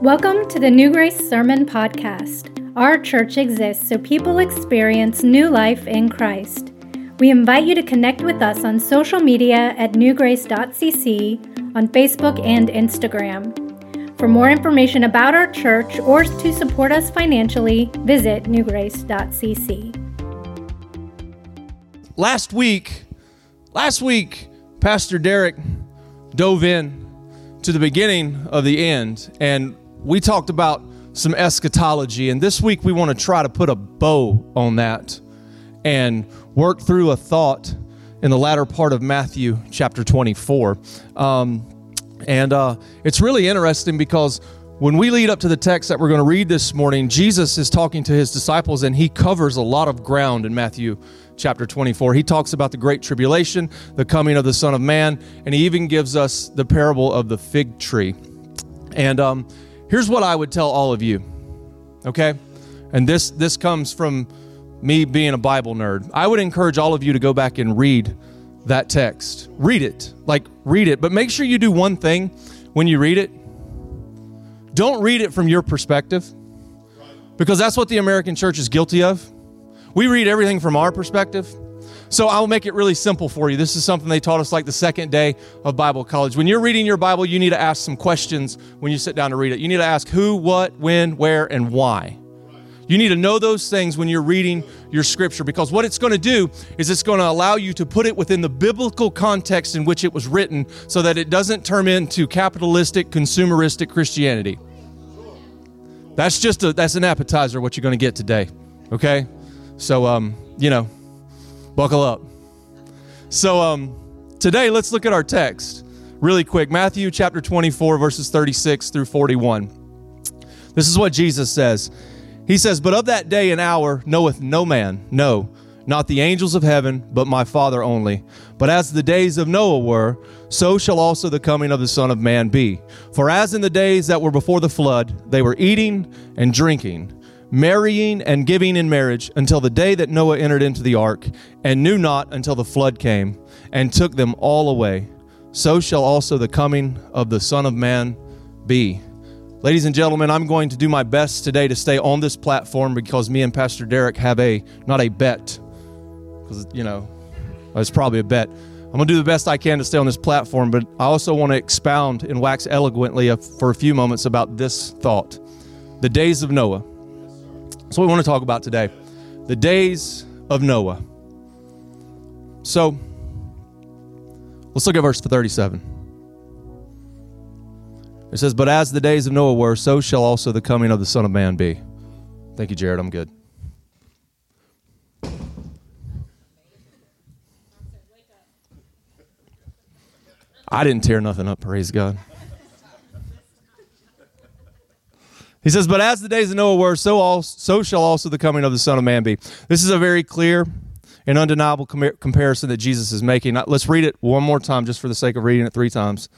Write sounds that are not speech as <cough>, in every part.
Welcome to the New Grace Sermon Podcast. Our church exists so people experience new life in Christ. We invite you to connect with us on social media at newgrace.cc, on Facebook and Instagram. For more information about our church or to support us financially, visit newgrace.cc. Last week, last week, Pastor Derek dove in to the beginning of the end and we talked about some eschatology, and this week we want to try to put a bow on that and work through a thought in the latter part of Matthew chapter 24. Um, and uh, it's really interesting because when we lead up to the text that we're going to read this morning, Jesus is talking to his disciples and he covers a lot of ground in Matthew chapter 24. He talks about the great tribulation, the coming of the Son of Man, and he even gives us the parable of the fig tree. And um, Here's what I would tell all of you, okay? And this this comes from me being a Bible nerd. I would encourage all of you to go back and read that text. Read it. Like read it, but make sure you do one thing when you read it. Don't read it from your perspective. Because that's what the American church is guilty of. We read everything from our perspective. So I'll make it really simple for you. This is something they taught us like the second day of Bible college. When you're reading your Bible, you need to ask some questions when you sit down to read it. You need to ask who, what, when, where, and why. You need to know those things when you're reading your scripture because what it's going to do is it's going to allow you to put it within the biblical context in which it was written so that it doesn't turn into capitalistic, consumeristic Christianity. That's just a that's an appetizer what you're going to get today. Okay? So um, you know, Buckle up. So um, today, let's look at our text really quick Matthew chapter 24, verses 36 through 41. This is what Jesus says. He says, But of that day and hour knoweth no man, no, not the angels of heaven, but my Father only. But as the days of Noah were, so shall also the coming of the Son of Man be. For as in the days that were before the flood, they were eating and drinking marrying and giving in marriage until the day that Noah entered into the ark, and knew not until the flood came and took them all away. So shall also the coming of the Son of Man be. Ladies and gentlemen, I'm going to do my best today to stay on this platform because me and Pastor Derek have a, not a bet, because, you know, it's probably a bet. I'm going to do the best I can to stay on this platform, but I also want to expound and wax eloquently for a few moments about this thought the days of Noah. That's what we want to talk about today the days of Noah. So, let's look at verse 37. It says, But as the days of Noah were, so shall also the coming of the Son of Man be. Thank you, Jared. I'm good. I didn't tear nothing up, praise God. He says, But as the days of Noah were, so, also, so shall also the coming of the Son of Man be. This is a very clear and undeniable com- comparison that Jesus is making. Let's read it one more time just for the sake of reading it three times.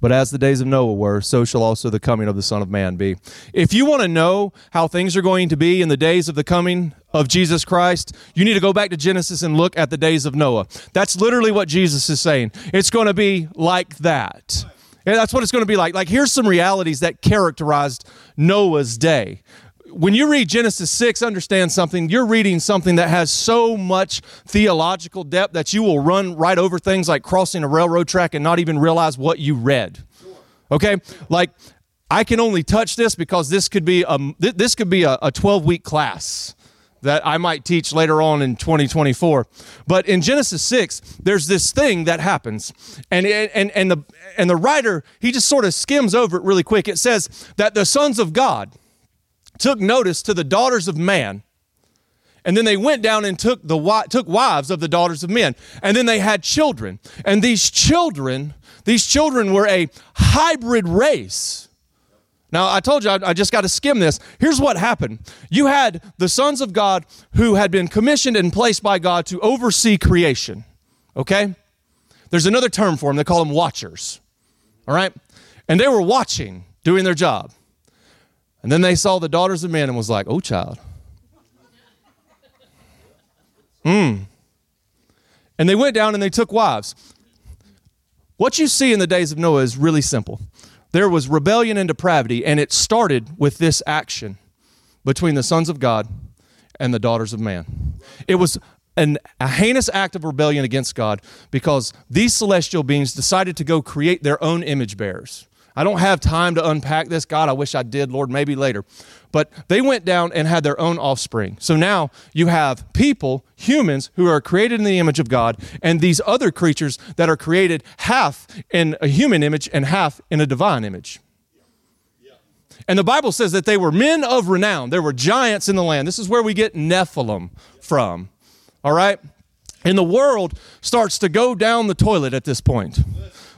But as the days of Noah were, so shall also the coming of the Son of Man be. If you want to know how things are going to be in the days of the coming of Jesus Christ, you need to go back to Genesis and look at the days of Noah. That's literally what Jesus is saying. It's going to be like that. And that's what it's going to be like. Like, here's some realities that characterized Noah's day. When you read Genesis 6, understand something. You're reading something that has so much theological depth that you will run right over things like crossing a railroad track and not even realize what you read. Okay? Like, I can only touch this because this could be a, this could be a 12 week class that I might teach later on in 2024. But in Genesis 6, there's this thing that happens. And, and, and, the, and the writer, he just sort of skims over it really quick. It says that the sons of God took notice to the daughters of man. And then they went down and took, the, took wives of the daughters of men. And then they had children. And these children, these children were a hybrid race. Now, I told you I, I just got to skim this. Here's what happened you had the sons of God who had been commissioned and placed by God to oversee creation. Okay? There's another term for them. They call them watchers. All right? And they were watching, doing their job. And then they saw the daughters of men and was like, oh, child. <laughs> Hmm. And they went down and they took wives. What you see in the days of Noah is really simple there was rebellion and depravity, and it started with this action between the sons of God and the daughters of man. It was an, a heinous act of rebellion against God because these celestial beings decided to go create their own image bearers. I don't have time to unpack this. God, I wish I did, Lord, maybe later. But they went down and had their own offspring. So now you have people, humans, who are created in the image of God, and these other creatures that are created half in a human image and half in a divine image. And the Bible says that they were men of renown. There were giants in the land. This is where we get Nephilim from. All right? And the world starts to go down the toilet at this point.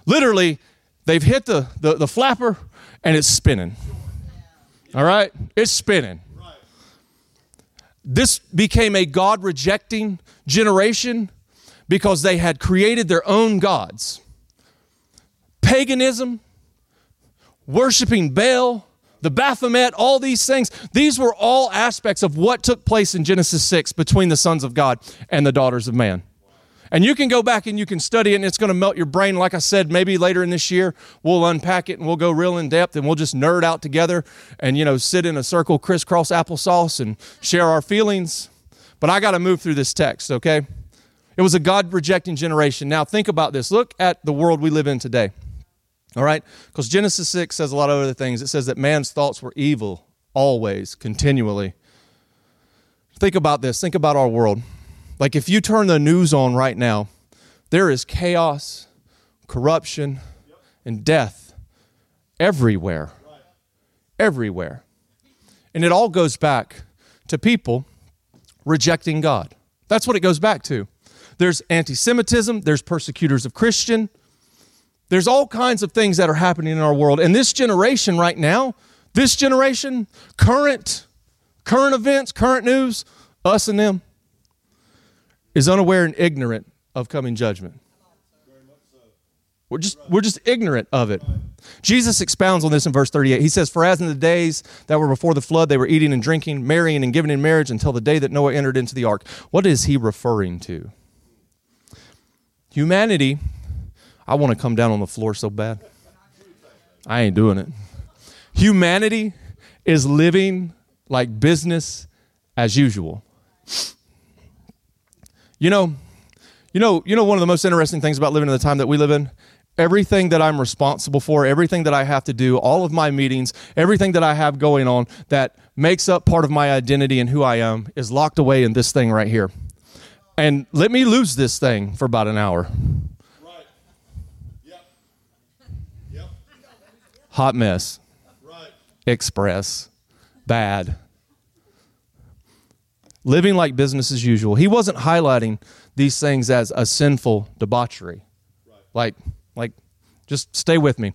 Literally, they've hit the, the, the flapper and it's spinning. All right? It's spinning. This became a God rejecting generation because they had created their own gods. Paganism, worshiping Baal, the Baphomet, all these things, these were all aspects of what took place in Genesis 6 between the sons of God and the daughters of man. And you can go back and you can study it, and it's going to melt your brain. Like I said, maybe later in this year, we'll unpack it and we'll go real in depth and we'll just nerd out together and, you know, sit in a circle, crisscross applesauce, and share our feelings. But I got to move through this text, okay? It was a God rejecting generation. Now, think about this. Look at the world we live in today. All right? Because Genesis 6 says a lot of other things. It says that man's thoughts were evil always, continually. Think about this. Think about our world. Like if you turn the news on right now, there is chaos, corruption, and death everywhere. Everywhere. And it all goes back to people rejecting God. That's what it goes back to. There's anti Semitism, there's persecutors of Christian, there's all kinds of things that are happening in our world. And this generation right now, this generation, current current events, current news, us and them, is unaware and ignorant of coming judgment. We're just, we're just ignorant of it. Jesus expounds on this in verse 38. He says, For as in the days that were before the flood, they were eating and drinking, marrying and giving in marriage until the day that Noah entered into the ark. What is he referring to? Humanity, I want to come down on the floor so bad. I ain't doing it. Humanity is living like business as usual. You know, you know, you know one of the most interesting things about living in the time that we live in? Everything that I'm responsible for, everything that I have to do, all of my meetings, everything that I have going on that makes up part of my identity and who I am is locked away in this thing right here. And let me lose this thing for about an hour. Right. Yep. Yep. Hot mess. Right. Express. Bad. Living like business as usual. He wasn't highlighting these things as a sinful debauchery. Like, like, just stay with me.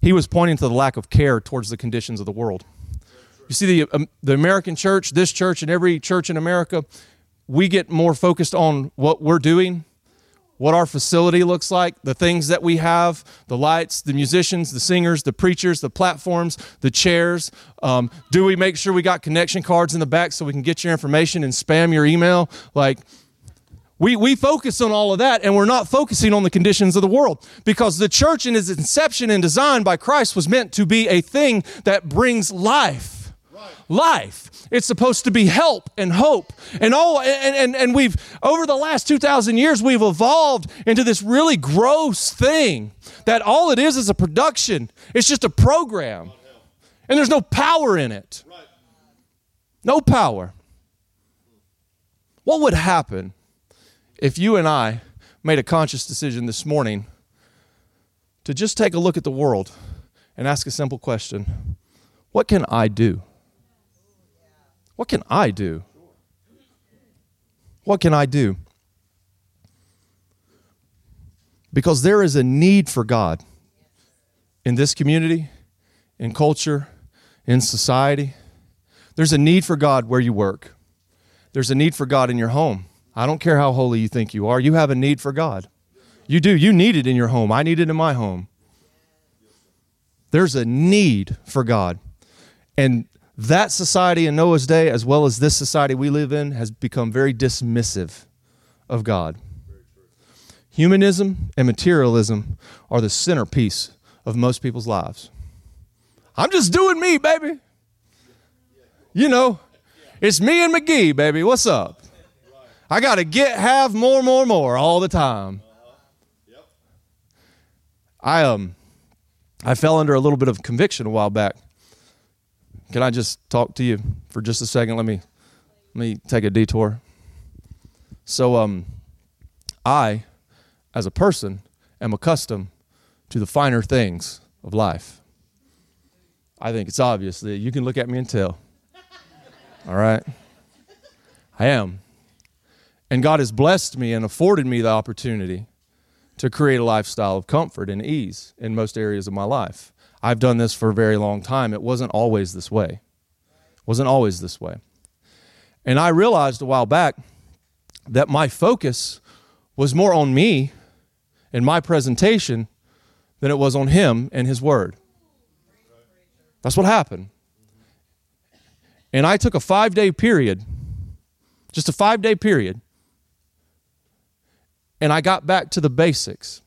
He was pointing to the lack of care towards the conditions of the world. You see, the, um, the American church, this church, and every church in America, we get more focused on what we're doing, what our facility looks like, the things that we have, the lights, the musicians, the singers, the preachers, the platforms, the chairs. Um, do we make sure we got connection cards in the back so we can get your information and spam your email? Like, we, we focus on all of that and we're not focusing on the conditions of the world because the church in its inception and design by Christ was meant to be a thing that brings life. Life. It's supposed to be help and hope. And all and, and, and we've over the last 2,000 years, we've evolved into this really gross thing that all it is is a production. It's just a program. And there's no power in it. No power. What would happen if you and I made a conscious decision this morning to just take a look at the world and ask a simple question What can I do? What can I do? What can I do? Because there is a need for God in this community, in culture, in society. There's a need for God where you work. There's a need for God in your home. I don't care how holy you think you are, you have a need for God. You do. You need it in your home. I need it in my home. There's a need for God. And that society in Noah's day, as well as this society we live in, has become very dismissive of God. Humanism and materialism are the centerpiece of most people's lives. I'm just doing me, baby. You know, it's me and McGee, baby. What's up? I got to get, have, more, more, more all the time. I um, I fell under a little bit of conviction a while back. Can I just talk to you for just a second? Let me let me take a detour. So um, I, as a person, am accustomed to the finer things of life. I think it's obvious that you can look at me and tell. All right? I am. And God has blessed me and afforded me the opportunity to create a lifestyle of comfort and ease in most areas of my life. I've done this for a very long time. It wasn't always this way. It wasn't always this way. And I realized a while back that my focus was more on me and my presentation than it was on him and his word. That's what happened. And I took a five day period, just a five day period, and I got back to the basics.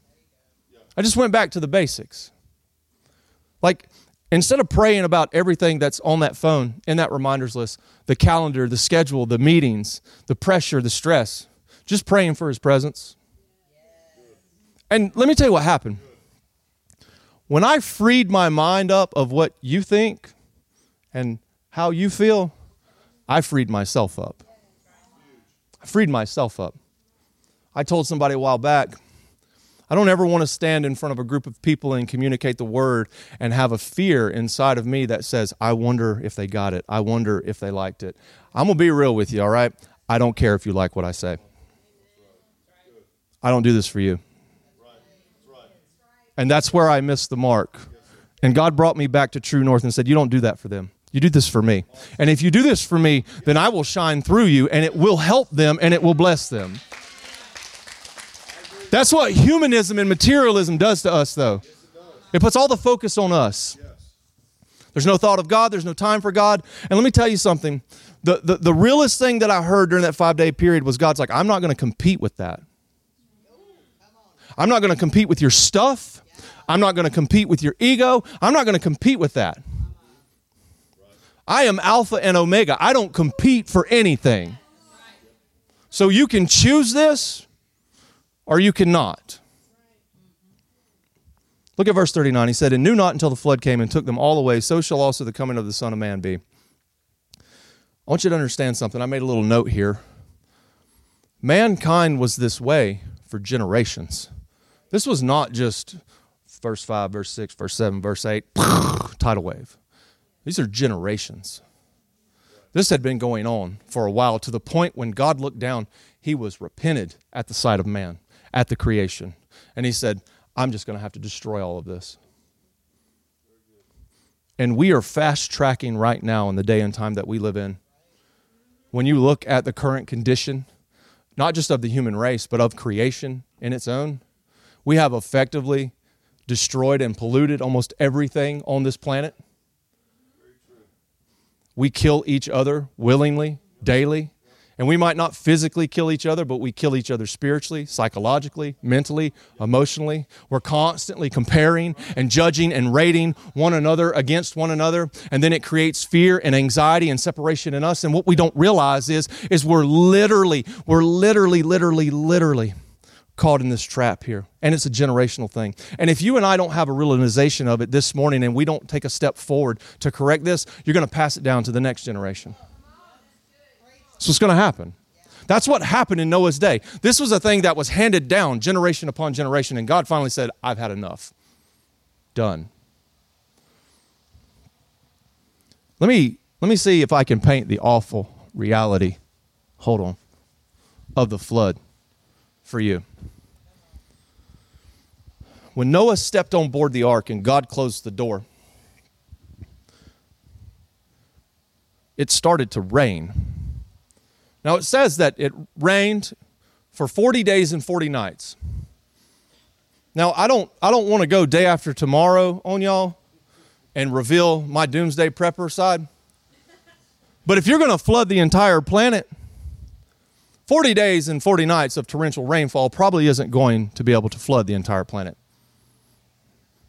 I just went back to the basics. Like, instead of praying about everything that's on that phone, in that reminders list, the calendar, the schedule, the meetings, the pressure, the stress, just praying for his presence. And let me tell you what happened. When I freed my mind up of what you think and how you feel, I freed myself up. I freed myself up. I told somebody a while back, I don't ever want to stand in front of a group of people and communicate the word and have a fear inside of me that says, I wonder if they got it. I wonder if they liked it. I'm going to be real with you, all right? I don't care if you like what I say. I don't do this for you. And that's where I missed the mark. And God brought me back to True North and said, You don't do that for them. You do this for me. And if you do this for me, then I will shine through you and it will help them and it will bless them. That's what humanism and materialism does to us, though. It puts all the focus on us. There's no thought of God, there's no time for God. And let me tell you something the, the, the realest thing that I heard during that five day period was God's like, I'm not going to compete with that. I'm not going to compete with your stuff. I'm not going to compete with your ego. I'm not going to compete with that. I am Alpha and Omega. I don't compete for anything. So you can choose this or you cannot. Look at verse 39. He said, And knew not until the flood came and took them all away, so shall also the coming of the Son of Man be. I want you to understand something. I made a little note here. Mankind was this way for generations. This was not just verse 5, verse 6, verse 7, verse 8, <laughs> tidal wave. These are generations. This had been going on for a while to the point when God looked down, he was repented at the sight of man, at the creation. And he said, I'm just going to have to destroy all of this. And we are fast tracking right now in the day and time that we live in. When you look at the current condition, not just of the human race, but of creation in its own, we have effectively destroyed and polluted almost everything on this planet. We kill each other willingly, daily. And we might not physically kill each other, but we kill each other spiritually, psychologically, mentally, emotionally. We're constantly comparing and judging and rating one another against one another. And then it creates fear and anxiety and separation in us. And what we don't realize is, is we're literally, we're literally, literally, literally caught in this trap here. And it's a generational thing. And if you and I don't have a realization of it this morning and we don't take a step forward to correct this, you're going to pass it down to the next generation. So it's going to happen. That's what happened in Noah's day. This was a thing that was handed down generation upon generation, and God finally said, I've had enough. Done. Let me, let me see if I can paint the awful reality, hold on, of the flood for you. When Noah stepped on board the ark and God closed the door, it started to rain. Now it says that it rained for 40 days and 40 nights. Now I don't I don't want to go day after tomorrow on y'all and reveal my doomsday prepper side. But if you're going to flood the entire planet, 40 days and 40 nights of torrential rainfall probably isn't going to be able to flood the entire planet.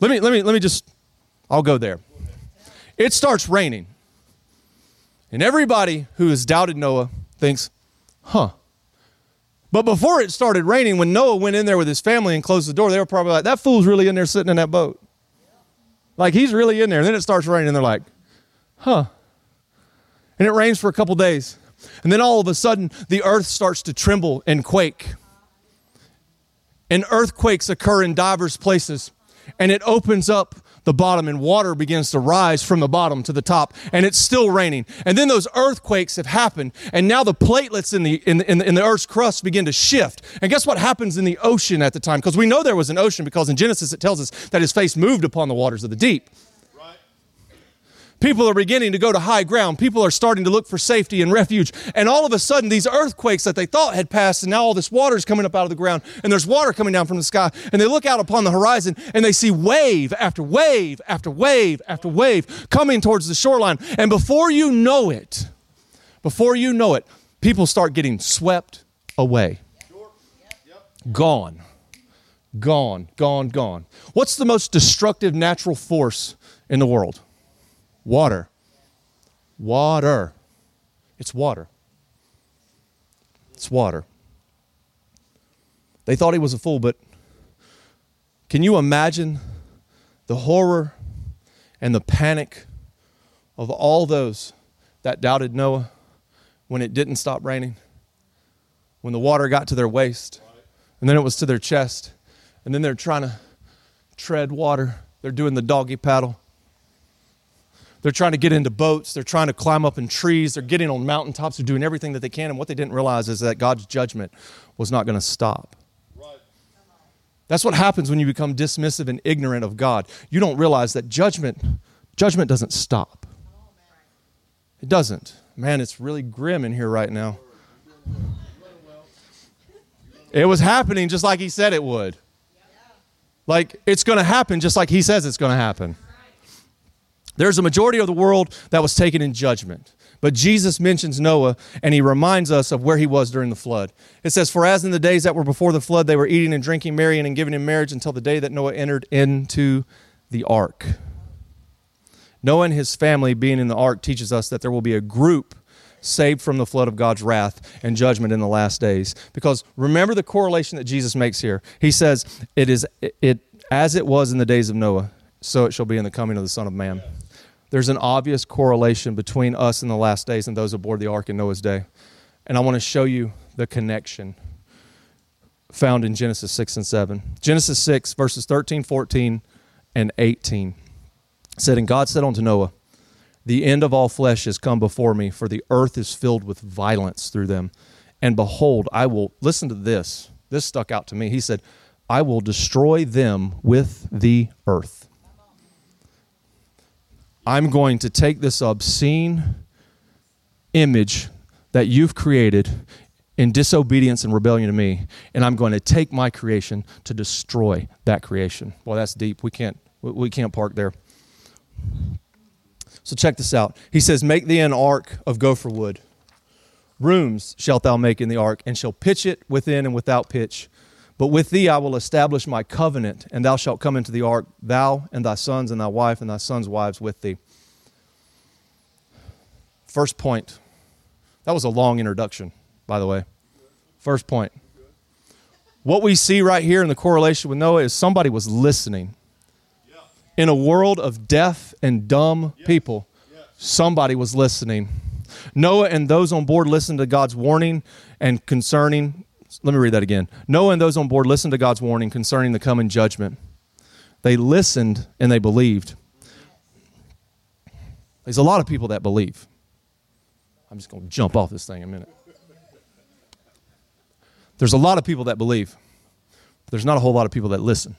Let me let me let me just I'll go there. it starts raining. And everybody who has doubted Noah thinks, huh. But before it started raining, when Noah went in there with his family and closed the door, they were probably like, that fool's really in there sitting in that boat. Like he's really in there. And then it starts raining, and they're like, huh. And it rains for a couple days. And then all of a sudden, the earth starts to tremble and quake. And earthquakes occur in divers places. And it opens up the bottom, and water begins to rise from the bottom to the top. And it's still raining. And then those earthquakes have happened. And now the platelets in the, in the, in the, in the earth's crust begin to shift. And guess what happens in the ocean at the time? Because we know there was an ocean, because in Genesis it tells us that his face moved upon the waters of the deep. People are beginning to go to high ground. People are starting to look for safety and refuge. And all of a sudden, these earthquakes that they thought had passed, and now all this water is coming up out of the ground, and there's water coming down from the sky. And they look out upon the horizon and they see wave after wave after wave after wave coming towards the shoreline. And before you know it, before you know it, people start getting swept away. Gone. Gone, gone, gone. What's the most destructive natural force in the world? Water. Water. It's water. It's water. They thought he was a fool, but can you imagine the horror and the panic of all those that doubted Noah when it didn't stop raining? When the water got to their waist, and then it was to their chest, and then they're trying to tread water. They're doing the doggy paddle. They're trying to get into boats. They're trying to climb up in trees. They're getting on mountaintops. They're doing everything that they can. And what they didn't realize is that God's judgment was not going to stop. That's what happens when you become dismissive and ignorant of God. You don't realize that judgment judgment doesn't stop. It doesn't. Man, it's really grim in here right now. It was happening just like he said it would. Like it's going to happen just like he says it's going to happen. There's a majority of the world that was taken in judgment. But Jesus mentions Noah and he reminds us of where he was during the flood. It says, For as in the days that were before the flood, they were eating and drinking, marrying and giving in marriage until the day that Noah entered into the ark. Noah and his family being in the ark teaches us that there will be a group saved from the flood of God's wrath and judgment in the last days. Because remember the correlation that Jesus makes here. He says, It is it as it was in the days of Noah, so it shall be in the coming of the Son of Man. There's an obvious correlation between us in the last days and those aboard the ark in Noah's day. And I want to show you the connection found in Genesis 6 and 7. Genesis 6, verses 13, 14, and 18 said, And God said unto Noah, The end of all flesh is come before me, for the earth is filled with violence through them. And behold, I will, listen to this. This stuck out to me. He said, I will destroy them with the earth. I'm going to take this obscene image that you've created in disobedience and rebellion to me, and I'm going to take my creation to destroy that creation. Well, that's deep. We can't we- can't park there. So check this out. He says, "Make thee an ark of gopher wood. Rooms shalt thou make in the ark, and shall pitch it within and without pitch. But with thee I will establish my covenant, and thou shalt come into the ark, thou and thy sons and thy wife and thy sons' wives with thee." First point. That was a long introduction, by the way. First point. What we see right here in the correlation with Noah is somebody was listening. In a world of deaf and dumb people, somebody was listening. Noah and those on board listened to God's warning and concerning. Let me read that again. Noah and those on board listened to God's warning concerning the coming judgment. They listened and they believed. There's a lot of people that believe. I'm just going to jump off this thing in a minute. There's a lot of people that believe. There's not a whole lot of people that listen.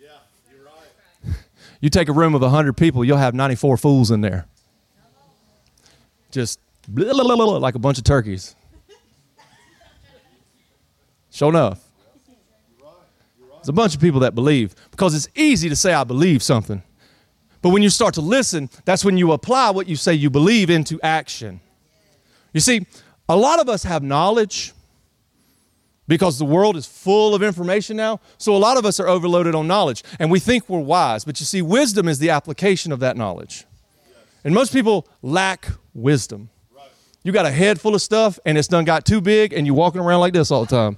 Yeah. You're right. You take a room of 100 people, you'll have 94 fools in there. Just blah, <laughs> blah, blah, like a bunch of turkeys. Sure enough. There's a bunch of people that believe because it's easy to say, I believe something. But when you start to listen, that's when you apply what you say you believe into action. You see, a lot of us have knowledge, because the world is full of information now. So a lot of us are overloaded on knowledge and we think we're wise. But you see, wisdom is the application of that knowledge. And most people lack wisdom. You got a head full of stuff and it's done got too big and you're walking around like this all the time.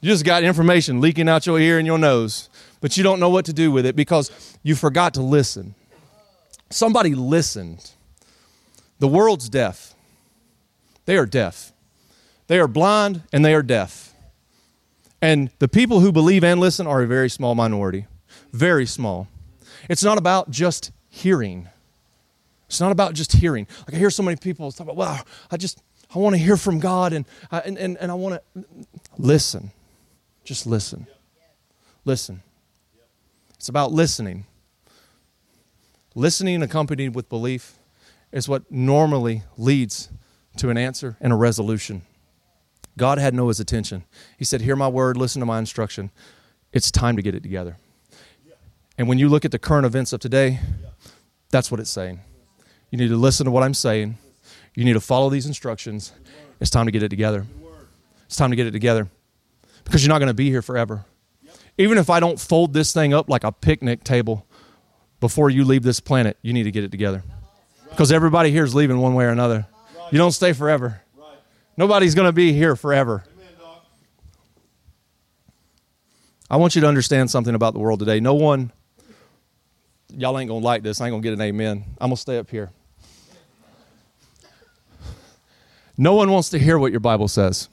You just got information leaking out your ear and your nose, but you don't know what to do with it because you forgot to listen. Somebody listened. The world's deaf. They are deaf. They are blind and they are deaf. And the people who believe and listen are a very small minority. Very small. It's not about just hearing. It's not about just hearing. Like I hear so many people talk about, well, I just, I want to hear from God and, and, and, and I want to mm, listen. Just listen. Listen. It's about listening. Listening accompanied with belief is what normally leads to an answer and a resolution. God had Noah's attention. He said, Hear my word, listen to my instruction. It's time to get it together. And when you look at the current events of today, that's what it's saying. You need to listen to what I'm saying. You need to follow these instructions. It's time to get it together. It's time to get it together because you're not going to be here forever. Even if I don't fold this thing up like a picnic table before you leave this planet, you need to get it together. Because everybody here is leaving one way or another. You don't stay forever. Nobody's going to be here forever. I want you to understand something about the world today. No one, y'all ain't going to like this. I ain't going to get an amen. I'm going to stay up here. No one wants to hear what your Bible says.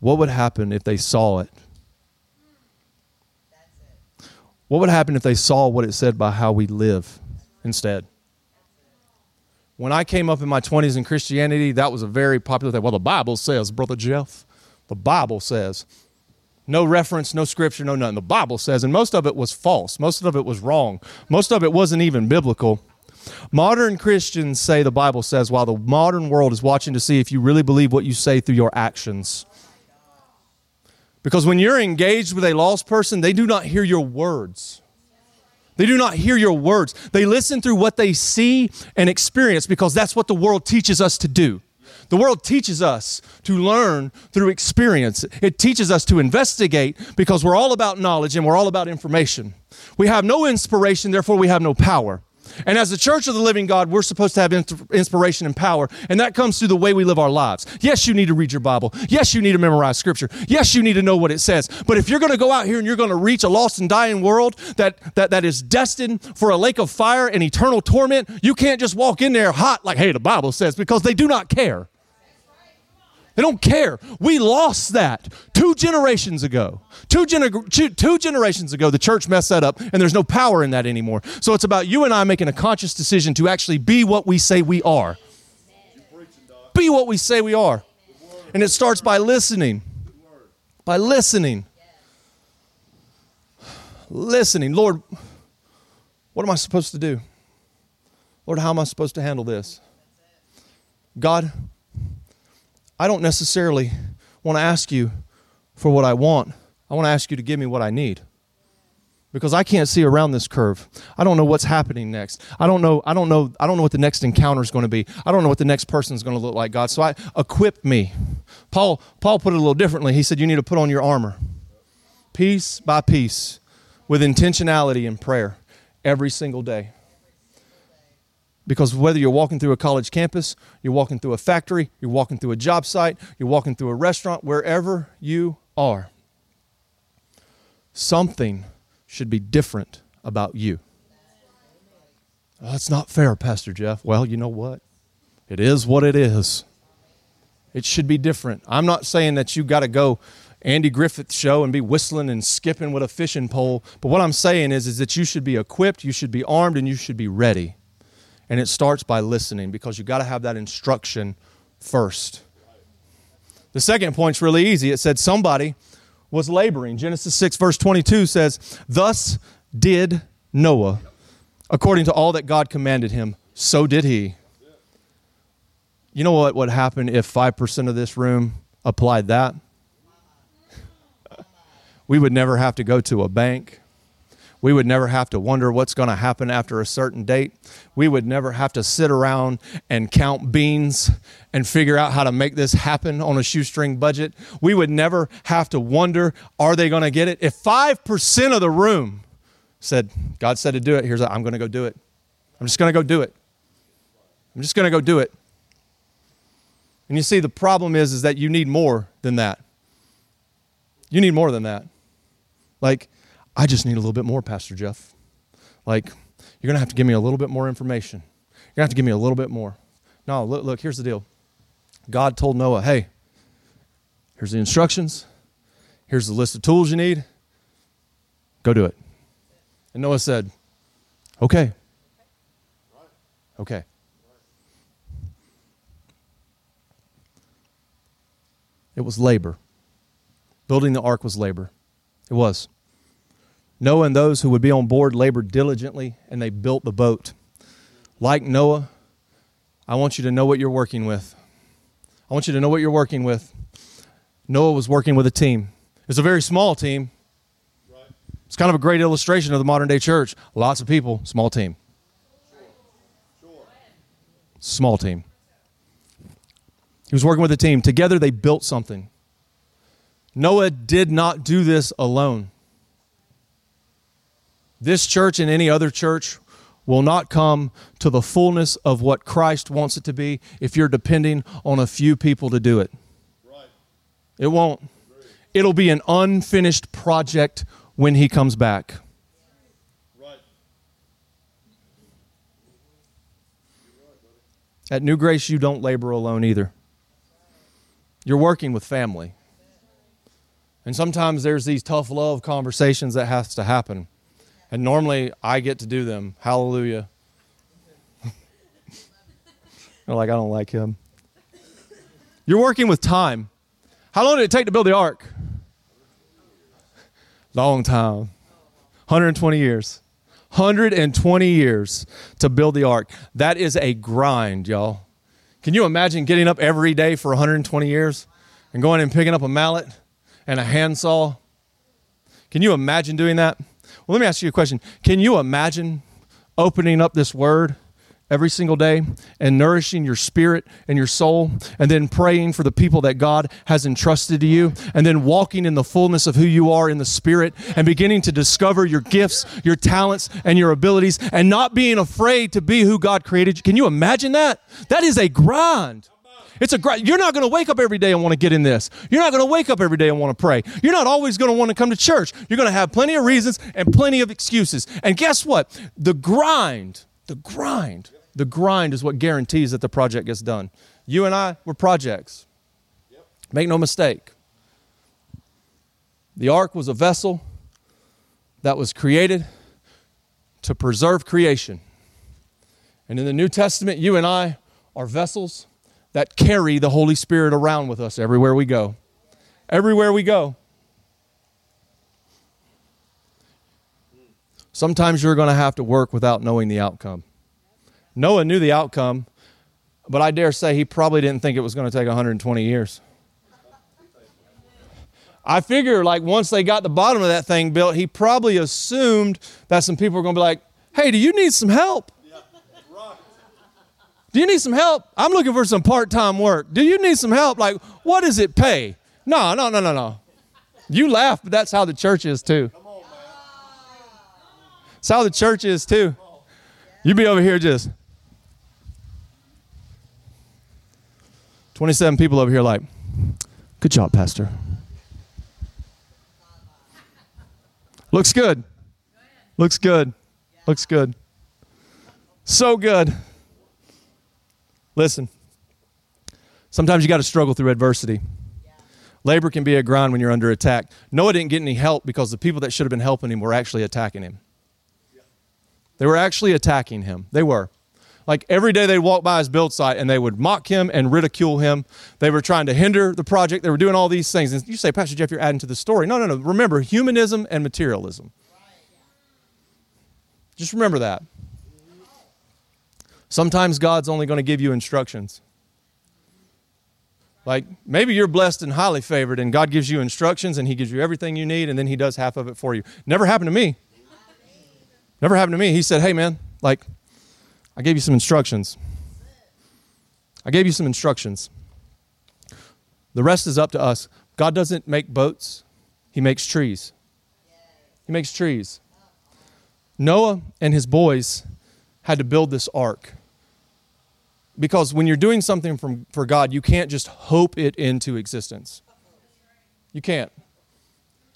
What would happen if they saw it? What would happen if they saw what it said by how we live instead? When I came up in my 20s in Christianity, that was a very popular thing. Well, the Bible says, Brother Jeff, the Bible says. No reference, no scripture, no nothing. The Bible says, and most of it was false. Most of it was wrong. Most of it wasn't even biblical. Modern Christians say the Bible says, while the modern world is watching to see if you really believe what you say through your actions. Because when you're engaged with a lost person, they do not hear your words. They do not hear your words. They listen through what they see and experience because that's what the world teaches us to do. The world teaches us to learn through experience. It teaches us to investigate because we're all about knowledge and we're all about information. We have no inspiration, therefore, we have no power. And as the church of the living God, we're supposed to have inspiration and power, and that comes through the way we live our lives. Yes, you need to read your Bible. Yes, you need to memorize scripture. Yes, you need to know what it says. But if you're going to go out here and you're going to reach a lost and dying world that, that, that is destined for a lake of fire and eternal torment, you can't just walk in there hot like, hey, the Bible says, because they do not care. They don't care. We lost that two generations ago. Two, gener- two, two, generations ago, the church messed that up, and there's no power in that anymore. So it's about you and I making a conscious decision to actually be what we say we are. Be what we say we are. And it starts by listening. By listening. Listening. Lord, what am I supposed to do? Lord, how am I supposed to handle this? God, I don't necessarily want to ask you for what I want. I want to ask you to give me what I need. Because I can't see around this curve. I don't know what's happening next. I don't know I don't know I don't know what the next encounter is going to be. I don't know what the next person is going to look like, God. So I equip me. Paul Paul put it a little differently. He said you need to put on your armor. Piece by piece with intentionality and prayer every single day. Because whether you're walking through a college campus, you're walking through a factory, you're walking through a job site, you're walking through a restaurant, wherever you are, something should be different about you. that's not fair, Pastor Jeff. Well, you know what? It is what it is. It should be different. I'm not saying that you got to go Andy Griffith show and be whistling and skipping with a fishing pole, but what I'm saying is, is that you should be equipped, you should be armed, and you should be ready. And it starts by listening because you got to have that instruction first. The second point's really easy. It said somebody was laboring. Genesis 6, verse 22 says, Thus did Noah, according to all that God commanded him, so did he. You know what would happen if 5% of this room applied that? <laughs> we would never have to go to a bank. We would never have to wonder what's going to happen after a certain date. We would never have to sit around and count beans and figure out how to make this happen on a shoestring budget. We would never have to wonder, are they going to get it? If 5% of the room said, God said to do it, here's, i I'm going to go do it. I'm just going to go do it. I'm just going to go do it. And you see, the problem is, is that you need more than that. You need more than that. Like, I just need a little bit more, Pastor Jeff. Like, you're going to have to give me a little bit more information. You're going to have to give me a little bit more. No, look, look, here's the deal. God told Noah, hey, here's the instructions. Here's the list of tools you need. Go do it. And Noah said, okay. Okay. It was labor. Building the ark was labor. It was. Noah and those who would be on board labored diligently and they built the boat. Like Noah, I want you to know what you're working with. I want you to know what you're working with. Noah was working with a team. It's a very small team. It's kind of a great illustration of the modern day church. Lots of people, small team. Small team. He was working with a team. Together they built something. Noah did not do this alone. This church and any other church will not come to the fullness of what Christ wants it to be if you're depending on a few people to do it. Right. It won't. It'll be an unfinished project when he comes back. Right. At New Grace, you don't labor alone either. You're working with family. And sometimes there's these tough love conversations that has to happen. And normally I get to do them. Hallelujah. <laughs> They're like, I don't like him. You're working with time. How long did it take to build the ark? Long time. 120 years. 120 years to build the ark. That is a grind, y'all. Can you imagine getting up every day for 120 years and going and picking up a mallet and a handsaw? Can you imagine doing that? Well, let me ask you a question. Can you imagine opening up this word every single day and nourishing your spirit and your soul, and then praying for the people that God has entrusted to you, and then walking in the fullness of who you are in the spirit, and beginning to discover your gifts, your talents, and your abilities, and not being afraid to be who God created you. Can you imagine that? That is a grind. It's a grind. You're not going to wake up every day and want to get in this. You're not going to wake up every day and want to pray. You're not always going to want to come to church. You're going to have plenty of reasons and plenty of excuses. And guess what? The grind, the grind the grind is what guarantees that the project gets done. You and I, we're projects. Make no mistake. The ark was a vessel that was created to preserve creation. And in the New Testament, you and I are vessels that carry the Holy Spirit around with us everywhere we go. Everywhere we go. Sometimes you're going to have to work without knowing the outcome. Noah knew the outcome, but I dare say he probably didn't think it was going to take 120 years. I figure, like, once they got the bottom of that thing built, he probably assumed that some people were going to be like, hey, do you need some help? Do you need some help? I'm looking for some part time work. Do you need some help? Like, what does it pay? No, no, no, no, no. You laugh, but that's how the church is too. That's how the church is too. You be over here just. 27 people over here like, good job, Pastor. Looks good. Looks good. Looks good. So good. Listen, sometimes you got to struggle through adversity. Labor can be a grind when you're under attack. Noah didn't get any help because the people that should have been helping him were actually attacking him. They were actually attacking him. They were. Like every day they'd walk by his build site and they would mock him and ridicule him. They were trying to hinder the project. They were doing all these things. And you say, Pastor Jeff, you're adding to the story. No, no, no. Remember humanism and materialism. Just remember that. Sometimes God's only going to give you instructions. Like maybe you're blessed and highly favored, and God gives you instructions and He gives you everything you need, and then He does half of it for you. Never happened to me. Never happened to me. He said, Hey, man, like, I gave you some instructions. I gave you some instructions. The rest is up to us. God doesn't make boats, He makes trees. He makes trees. Noah and his boys had to build this ark. Because when you're doing something from, for God, you can't just hope it into existence. You can't.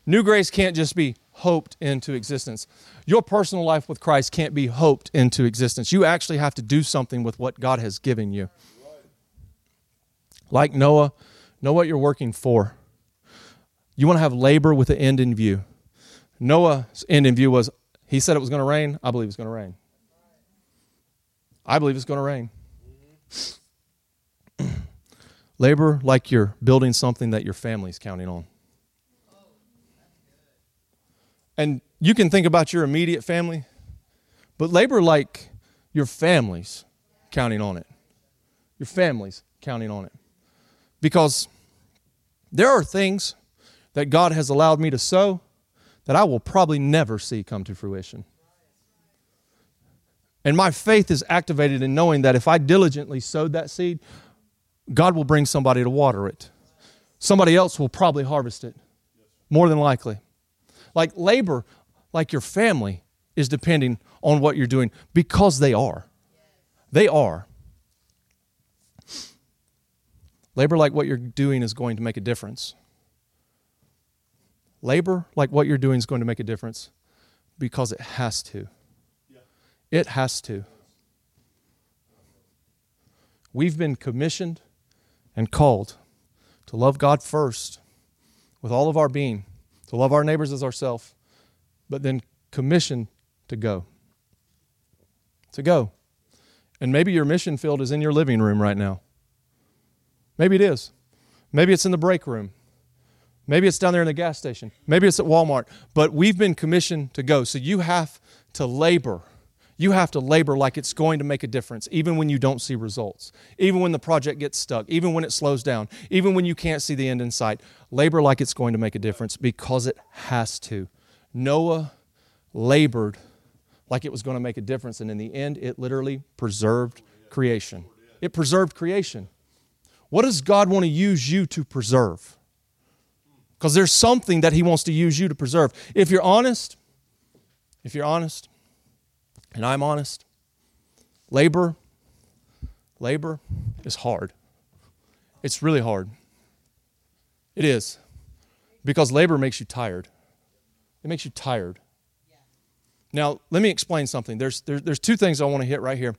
New grace can't just be hoped into existence. Your personal life with Christ can't be hoped into existence. You actually have to do something with what God has given you. Like Noah, know what you're working for. You want to have labor with the end in view. Noah's end in view was he said it was going to rain. I believe it's going to rain. I believe it's going to rain. <clears throat> labor like you're building something that your family's counting on. And you can think about your immediate family, but labor like your family's counting on it. Your family's counting on it. Because there are things that God has allowed me to sow that I will probably never see come to fruition. And my faith is activated in knowing that if I diligently sowed that seed, God will bring somebody to water it. Somebody else will probably harvest it, more than likely. Like labor, like your family, is depending on what you're doing because they are. They are. Labor like what you're doing is going to make a difference. Labor like what you're doing is going to make a difference because it has to. It has to. We've been commissioned and called to love God first with all of our being, to love our neighbors as ourselves, but then commissioned to go. To go. And maybe your mission field is in your living room right now. Maybe it is. Maybe it's in the break room. Maybe it's down there in the gas station. Maybe it's at Walmart. But we've been commissioned to go. So you have to labor. You have to labor like it's going to make a difference, even when you don't see results, even when the project gets stuck, even when it slows down, even when you can't see the end in sight. Labor like it's going to make a difference because it has to. Noah labored like it was going to make a difference, and in the end, it literally preserved creation. It preserved creation. What does God want to use you to preserve? Because there's something that He wants to use you to preserve. If you're honest, if you're honest, and I'm honest, labor, labor is hard. It's really hard. It is. Because labor makes you tired. It makes you tired. Now, let me explain something. There's, there, there's two things I want to hit right here.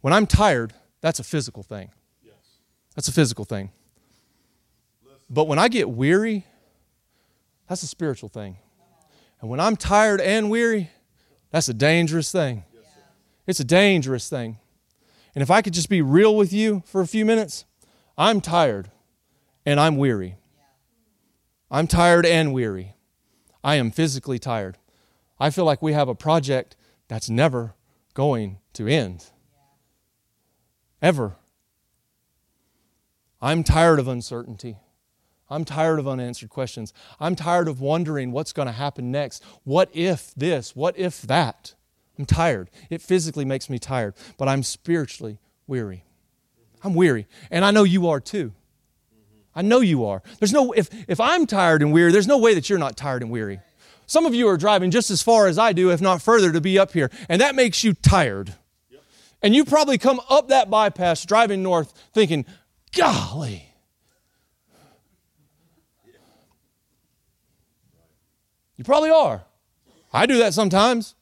When I'm tired, that's a physical thing. Yes. That's a physical thing. But when I get weary, that's a spiritual thing. And when I'm tired and weary, that's a dangerous thing. It's a dangerous thing. And if I could just be real with you for a few minutes, I'm tired and I'm weary. I'm tired and weary. I am physically tired. I feel like we have a project that's never going to end. Ever. I'm tired of uncertainty. I'm tired of unanswered questions. I'm tired of wondering what's going to happen next. What if this? What if that? I'm tired. It physically makes me tired, but I'm spiritually weary. I'm weary. And I know you are too. I know you are. There's no if if I'm tired and weary, there's no way that you're not tired and weary. Some of you are driving just as far as I do, if not further, to be up here, and that makes you tired. And you probably come up that bypass driving north thinking, golly. You probably are. I do that sometimes.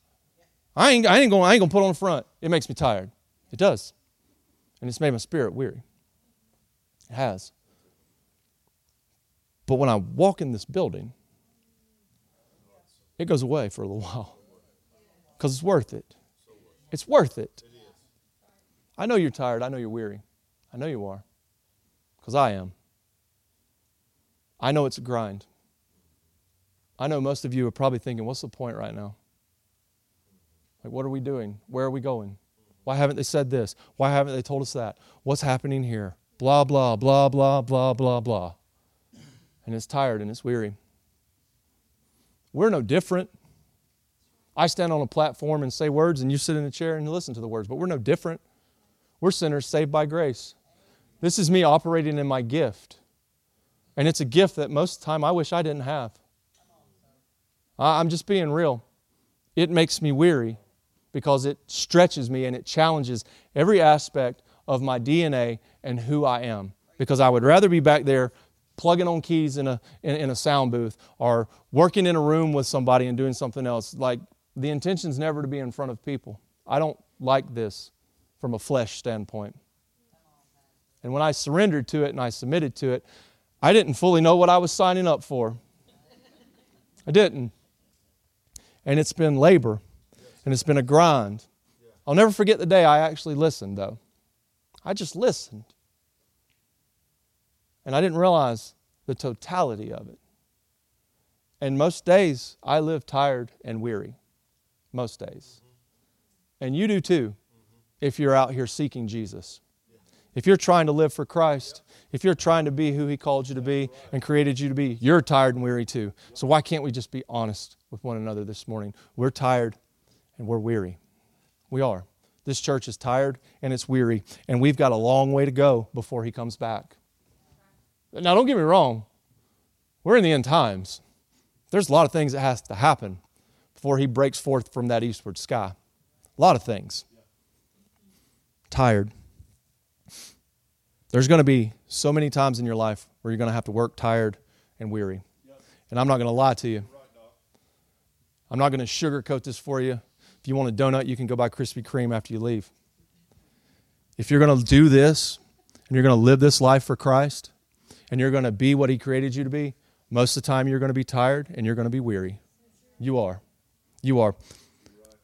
I ain't, I ain't going I ain't gonna put on the front. It makes me tired. It does. And it's made my spirit weary. It has. But when I walk in this building, it goes away for a little <laughs> while. Because it's worth it. It's worth it. I know you're tired. I know you're weary. I know you are because I am. I know it's a grind. I know most of you are probably thinking, what's the point right now? Like, what are we doing? Where are we going? Why haven't they said this? Why haven't they told us that? What's happening here? Blah, blah, blah, blah, blah, blah, blah. And it's tired and it's weary. We're no different. I stand on a platform and say words, and you sit in a chair and listen to the words, but we're no different. We're sinners saved by grace. This is me operating in my gift. And it's a gift that most of the time I wish I didn't have. I'm just being real. It makes me weary because it stretches me and it challenges every aspect of my DNA and who I am. Because I would rather be back there plugging on keys in a, in, in, a sound booth or working in a room with somebody and doing something else. Like the intention's never to be in front of people. I don't like this from a flesh standpoint. And when I surrendered to it and I submitted to it, I didn't fully know what I was signing up for. I didn't. And it's been labor and it's been a grind. I'll never forget the day I actually listened, though. I just listened. And I didn't realize the totality of it. And most days, I live tired and weary. Most days. And you do too, if you're out here seeking Jesus. If you're trying to live for Christ, if you're trying to be who He called you to be and created you to be, you're tired and weary too. So why can't we just be honest with one another this morning? We're tired and we're weary. We are. This church is tired and it's weary, and we've got a long way to go before He comes back. Now, don't get me wrong, we're in the end times. There's a lot of things that has to happen before He breaks forth from that eastward sky. A lot of things. Tired. There's going to be so many times in your life where you're going to have to work tired and weary. And I'm not going to lie to you. I'm not going to sugarcoat this for you. You want a donut, you can go buy Krispy Kreme after you leave. If you're going to do this and you're going to live this life for Christ and you're going to be what He created you to be, most of the time you're going to be tired and you're going to be weary. You are. You are.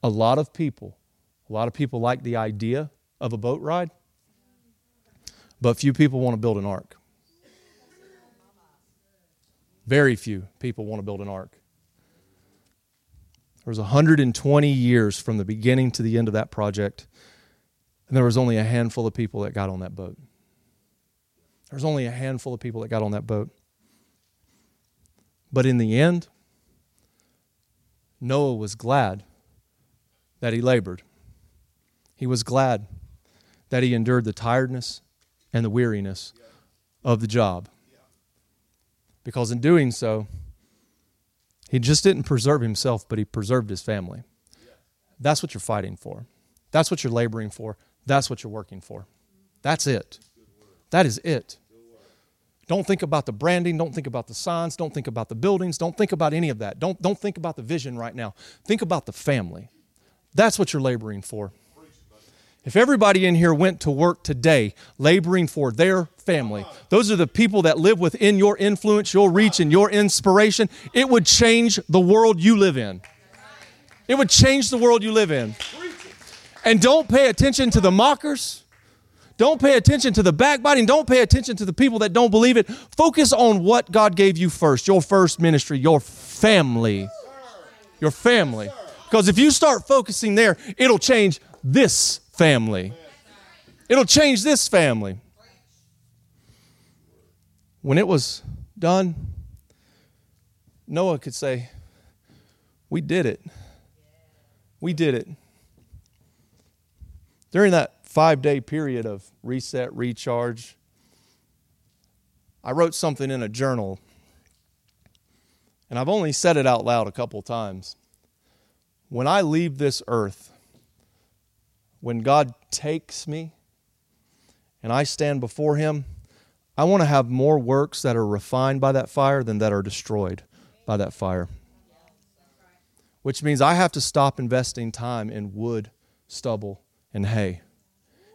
A lot of people, a lot of people like the idea of a boat ride, but few people want to build an ark. Very few people want to build an ark. There was 120 years from the beginning to the end of that project, and there was only a handful of people that got on that boat. There was only a handful of people that got on that boat. But in the end, Noah was glad that he labored. He was glad that he endured the tiredness and the weariness of the job. Because in doing so, he just didn't preserve himself, but he preserved his family. That's what you're fighting for. That's what you're laboring for. That's what you're working for. That's it. That is it. Don't think about the branding. Don't think about the signs. Don't think about the buildings. Don't think about any of that. Don't, don't think about the vision right now. Think about the family. That's what you're laboring for. If everybody in here went to work today laboring for their family, those are the people that live within your influence, your reach, and your inspiration, it would change the world you live in. It would change the world you live in. And don't pay attention to the mockers. Don't pay attention to the backbiting. Don't pay attention to the people that don't believe it. Focus on what God gave you first your first ministry, your family. Your family. Because if you start focusing there, it'll change this family. It'll change this family. When it was done, Noah could say, We did it. We did it. During that five day period of reset, recharge, I wrote something in a journal, and I've only said it out loud a couple times. When I leave this earth, when God takes me and I stand before Him, I want to have more works that are refined by that fire than that are destroyed by that fire. Which means I have to stop investing time in wood, stubble, and hay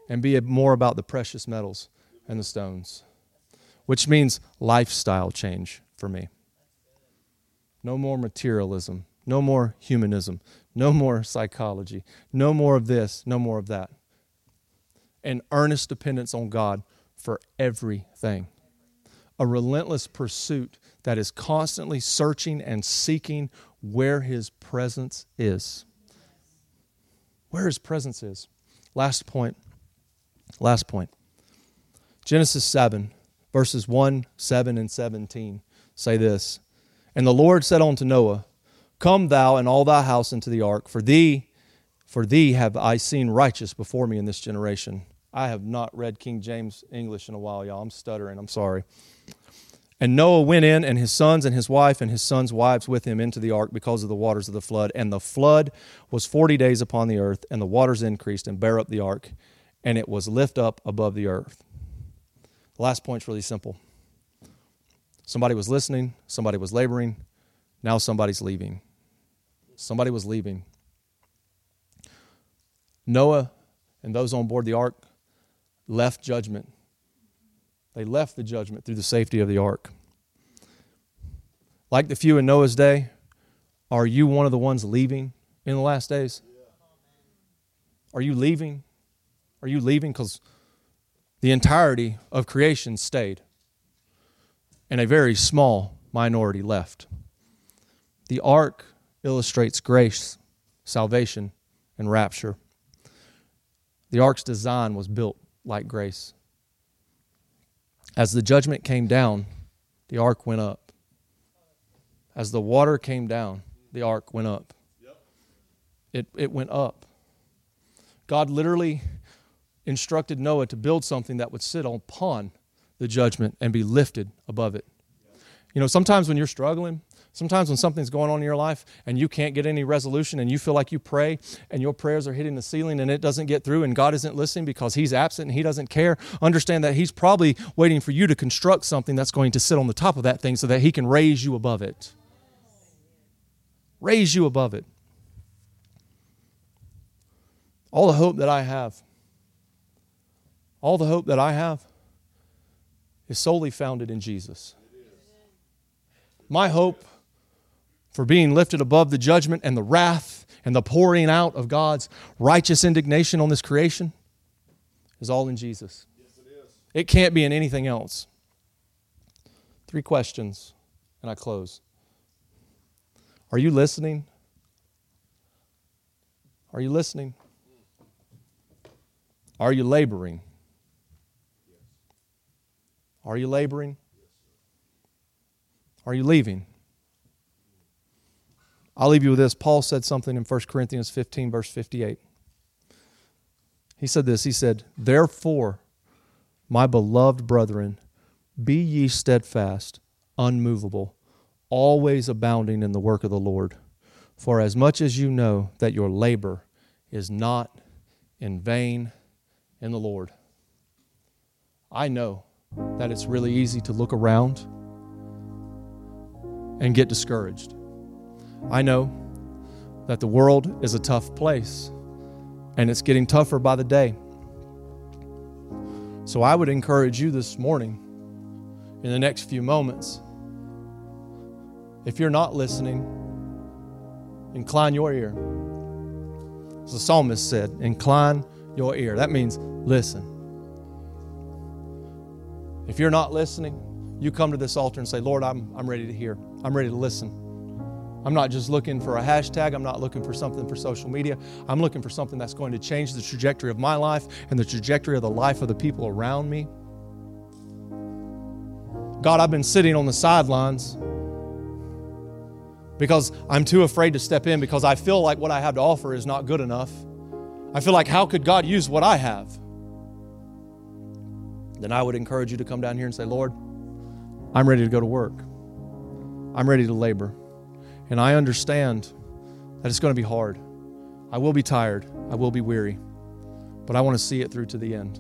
and be more about the precious metals and the stones. Which means lifestyle change for me. No more materialism, no more humanism, no more psychology. No more of this. No more of that. An earnest dependence on God for everything. A relentless pursuit that is constantly searching and seeking where His presence is. Where His presence is. Last point. Last point. Genesis 7, verses 1, 7, and 17 say this And the Lord said unto Noah, Come thou and all thy house into the ark, for thee, for thee have I seen righteous before me in this generation. I have not read King James English in a while, y'all. I'm stuttering. I'm sorry. And Noah went in, and his sons and his wife and his sons' wives with him into the ark because of the waters of the flood. And the flood was forty days upon the earth, and the waters increased and bare up the ark, and it was lift up above the earth. The last point's really simple. Somebody was listening, somebody was laboring, now somebody's leaving. Somebody was leaving. Noah and those on board the ark left judgment they left the judgment through the safety of the ark. Like the few in Noah's day, are you one of the ones leaving in the last days? Are you leaving? Are you leaving? Because the entirety of creation stayed, and a very small minority left. The ark illustrates grace, salvation, and rapture. The ark's design was built like grace. As the judgment came down, the ark went up. As the water came down, the ark went up. It, it went up. God literally instructed Noah to build something that would sit upon the judgment and be lifted above it. You know, sometimes when you're struggling, Sometimes when something's going on in your life and you can't get any resolution and you feel like you pray and your prayers are hitting the ceiling and it doesn't get through and God isn't listening because He's absent and He doesn't care, understand that He's probably waiting for you to construct something that's going to sit on the top of that thing so that He can raise you above it. Raise you above it. All the hope that I have, all the hope that I have is solely founded in Jesus. My hope for being lifted above the judgment and the wrath and the pouring out of God's righteous indignation on this creation is all in Jesus. Yes, it can't be in anything else. Three questions, and I close. Are you listening? Are you listening? Are you laboring? Are you laboring? Are you leaving? I'll leave you with this. Paul said something in 1 Corinthians 15, verse 58. He said this He said, Therefore, my beloved brethren, be ye steadfast, unmovable, always abounding in the work of the Lord. For as much as you know that your labor is not in vain in the Lord. I know that it's really easy to look around and get discouraged. I know that the world is a tough place and it's getting tougher by the day. So I would encourage you this morning, in the next few moments, if you're not listening, incline your ear. As the psalmist said, incline your ear. That means listen. If you're not listening, you come to this altar and say, Lord, I'm, I'm ready to hear. I'm ready to listen. I'm not just looking for a hashtag. I'm not looking for something for social media. I'm looking for something that's going to change the trajectory of my life and the trajectory of the life of the people around me. God, I've been sitting on the sidelines because I'm too afraid to step in because I feel like what I have to offer is not good enough. I feel like, how could God use what I have? Then I would encourage you to come down here and say, Lord, I'm ready to go to work. I'm ready to labor. And I understand that it's going to be hard. I will be tired. I will be weary. But I want to see it through to the end.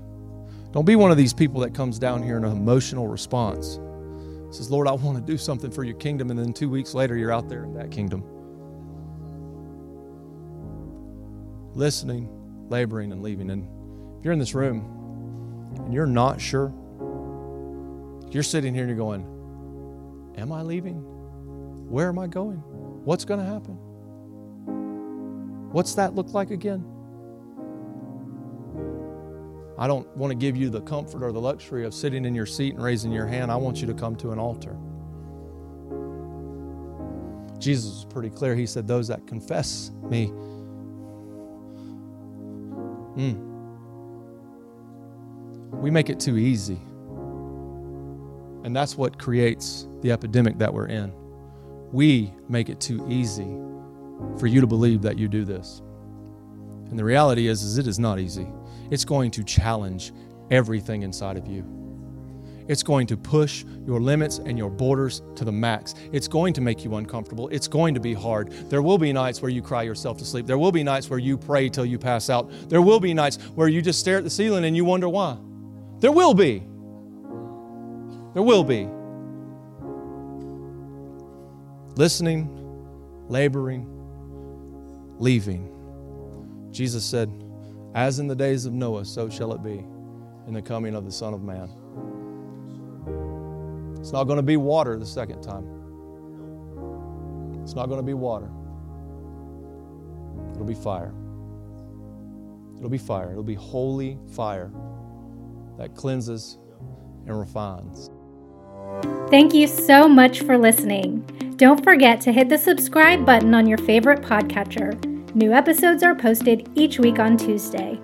Don't be one of these people that comes down here in an emotional response. Says, Lord, I want to do something for your kingdom. And then two weeks later, you're out there in that kingdom. Listening, laboring, and leaving. And if you're in this room and you're not sure, you're sitting here and you're going, Am I leaving? Where am I going? What's going to happen? What's that look like again? I don't want to give you the comfort or the luxury of sitting in your seat and raising your hand. I want you to come to an altar. Jesus was pretty clear. He said, Those that confess me. Mm. We make it too easy. And that's what creates the epidemic that we're in we make it too easy for you to believe that you do this. And the reality is, is it is not easy. It's going to challenge everything inside of you. It's going to push your limits and your borders to the max. It's going to make you uncomfortable. It's going to be hard. There will be nights where you cry yourself to sleep. There will be nights where you pray till you pass out. There will be nights where you just stare at the ceiling and you wonder why. There will be. There will be. Listening, laboring, leaving. Jesus said, As in the days of Noah, so shall it be in the coming of the Son of Man. It's not going to be water the second time. It's not going to be water. It'll be fire. It'll be fire. It'll be holy fire that cleanses and refines. Thank you so much for listening. Don't forget to hit the subscribe button on your favorite podcatcher. New episodes are posted each week on Tuesday.